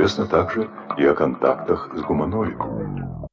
известно также и о контактах с гуманоидом.